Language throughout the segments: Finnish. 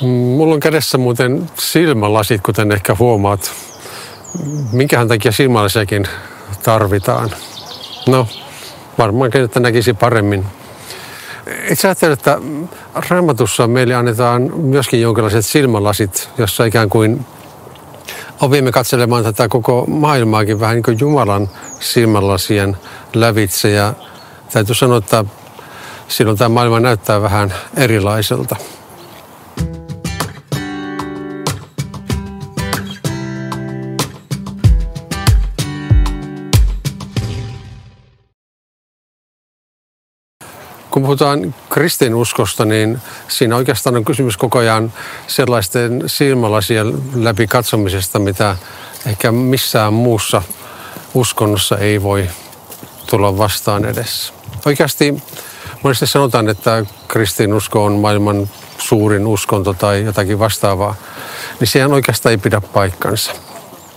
Mulla on kädessä muuten silmälasit, kuten ehkä huomaat. Minkähän takia silmälasiakin tarvitaan? No, varmaankin, että näkisi paremmin. Itse ajattelen, että raamatussa meille annetaan myöskin jonkinlaiset silmälasit, jossa ikään kuin opimme katselemaan tätä koko maailmaakin vähän niin kuin Jumalan silmälasien lävitse. Ja täytyy sanoa, että silloin tämä maailma näyttää vähän erilaiselta. Kun puhutaan kristinuskosta, niin siinä oikeastaan on kysymys koko ajan sellaisten silmälasien läpi katsomisesta, mitä ehkä missään muussa uskonnossa ei voi tulla vastaan edessä. Oikeasti monesti sanotaan, että kristinusko on maailman suurin uskonto tai jotakin vastaavaa, niin sehän oikeastaan ei pidä paikkansa.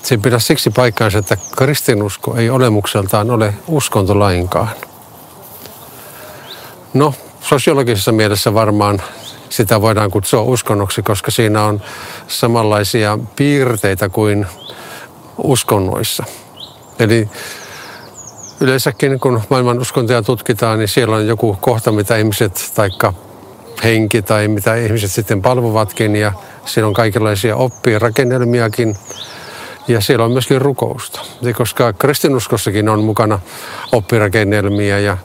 Se ei pidä siksi paikkansa, että kristinusko ei olemukseltaan ole uskonto lainkaan. No, sosiologisessa mielessä varmaan sitä voidaan kutsua uskonnoksi, koska siinä on samanlaisia piirteitä kuin uskonnoissa. Eli yleensäkin kun maailman uskontoja tutkitaan, niin siellä on joku kohta, mitä ihmiset, taikka henki tai mitä ihmiset sitten palvovatkin ja siellä on kaikenlaisia oppirakennelmiakin ja siellä on myöskin rukousta. Ja koska kristinuskossakin on mukana oppirakennelmia ja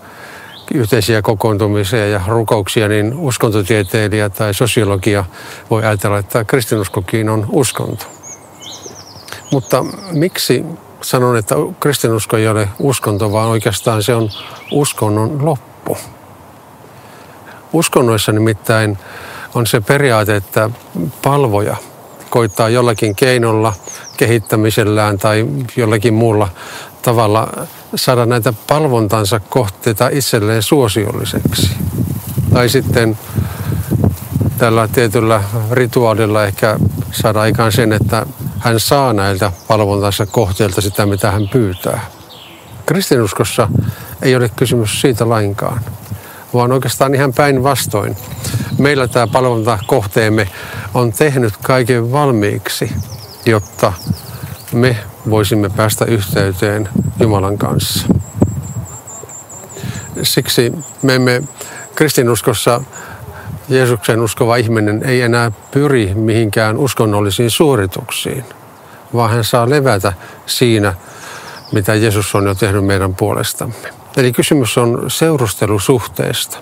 yhteisiä kokoontumisia ja rukouksia, niin uskontotieteilijä tai sosiologia voi ajatella, että kristinuskokin on uskonto. Mutta miksi sanon, että kristinusko ei ole uskonto, vaan oikeastaan se on uskonnon loppu? Uskonnoissa nimittäin on se periaate, että palvoja koittaa jollakin keinolla, kehittämisellään tai jollakin muulla tavalla saada näitä palvontansa kohteita itselleen suosiolliseksi. Tai sitten tällä tietyllä rituaalilla ehkä saada aikaan sen, että hän saa näiltä palvontansa kohteilta sitä, mitä hän pyytää. Kristinuskossa ei ole kysymys siitä lainkaan, vaan oikeastaan ihan päinvastoin. Meillä tämä palvontakohteemme on tehnyt kaiken valmiiksi, jotta me voisimme päästä yhteyteen Jumalan kanssa. Siksi me emme kristinuskossa Jeesuksen uskova ihminen ei enää pyri mihinkään uskonnollisiin suorituksiin, vaan hän saa levätä siinä, mitä Jeesus on jo tehnyt meidän puolestamme. Eli kysymys on seurustelusuhteesta.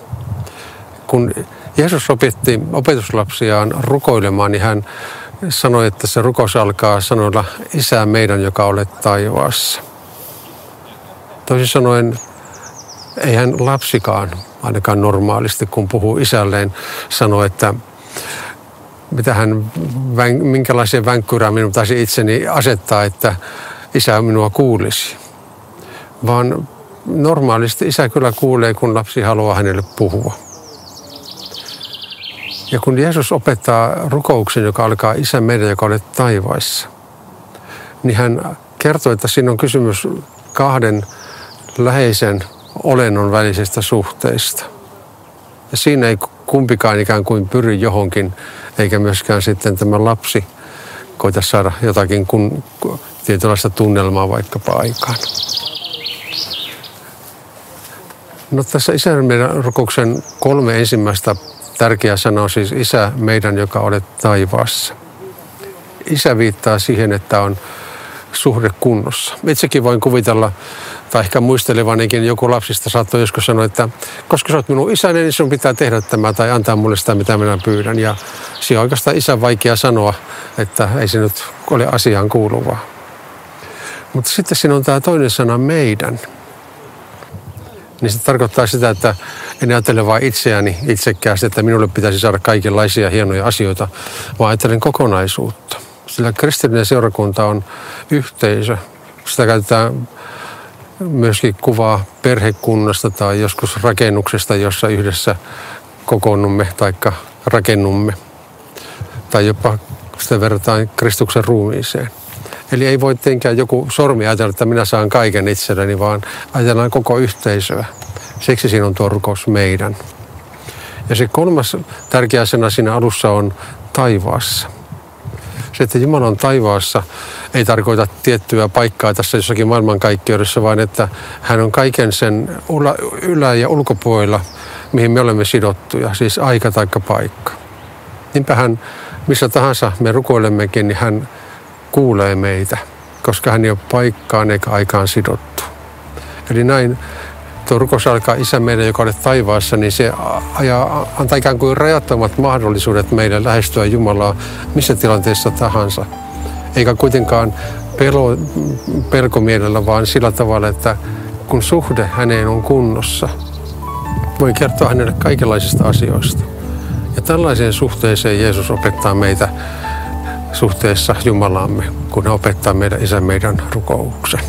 Kun Jeesus opetti opetuslapsiaan rukoilemaan, niin hän sanoi, että se rukous alkaa sanoilla Isä meidän, joka olet taivaassa. Toisin sanoen, eihän lapsikaan, ainakaan normaalisti, kun puhuu isälleen, sano, että mitä hän, minkälaisen vänkkyrään minun pitäisi itseni asettaa, että isä minua kuulisi. Vaan normaalisti isä kyllä kuulee, kun lapsi haluaa hänelle puhua. Ja kun Jeesus opettaa rukouksen, joka alkaa Isä meidän, joka olet taivaissa, niin hän kertoo, että siinä on kysymys kahden läheisen olennon välisestä suhteista. Ja siinä ei kumpikaan ikään kuin pyri johonkin, eikä myöskään sitten tämä lapsi koita saada jotakin kun, tietynlaista tunnelmaa vaikkapa aikaan. No tässä isän meidän rukouksen kolme ensimmäistä tärkeä sana on siis Isä meidän, joka olet taivaassa. Isä viittaa siihen, että on suhde kunnossa. Itsekin voin kuvitella, tai ehkä muistelevanikin joku lapsista saattoi joskus sanoa, että koska sä oot minun isäni, niin sun pitää tehdä tämä tai antaa mulle sitä, mitä minä pyydän. Ja siinä on oikeastaan isän vaikea sanoa, että ei se nyt ole asiaan kuuluvaa. Mutta sitten siinä on tämä toinen sana meidän niin se tarkoittaa sitä, että en ajattele vain itseäni itsekkäästi, että minulle pitäisi saada kaikenlaisia hienoja asioita, vaan ajattelen kokonaisuutta. Sillä kristillinen seurakunta on yhteisö. Sitä käytetään myöskin kuvaa perhekunnasta tai joskus rakennuksesta, jossa yhdessä kokoonnumme tai rakennumme. Tai jopa sitä verrataan Kristuksen ruumiiseen. Eli ei voi tietenkään joku sormi ajatella, että minä saan kaiken itselleni, vaan ajatellaan koko yhteisöä. Siksi siinä on tuo rukous meidän. Ja se kolmas tärkeä sana siinä alussa on taivaassa. Se, että Jumala on taivaassa, ei tarkoita tiettyä paikkaa tässä jossakin maailmankaikkeudessa, vaan että hän on kaiken sen ylä- ja ulkopuolella, mihin me olemme sidottuja, siis aika tai paikka. Niinpä hän, missä tahansa me rukoilemmekin, niin hän kuulee meitä, koska hän ei ole paikkaan eikä aikaan sidottu. Eli näin tuo rukous alkaa Isä meidän, joka olet taivaassa, niin se ajaa, antaa ikään kuin rajattomat mahdollisuudet meille lähestyä Jumalaa missä tilanteessa tahansa. Eikä kuitenkaan pelo, pelkomielellä, vaan sillä tavalla, että kun suhde häneen on kunnossa, voi kertoa hänelle kaikenlaisista asioista. Ja tällaiseen suhteeseen Jeesus opettaa meitä suhteessa Jumalaamme, kun hän opettaa meidän isän meidän rukouksen.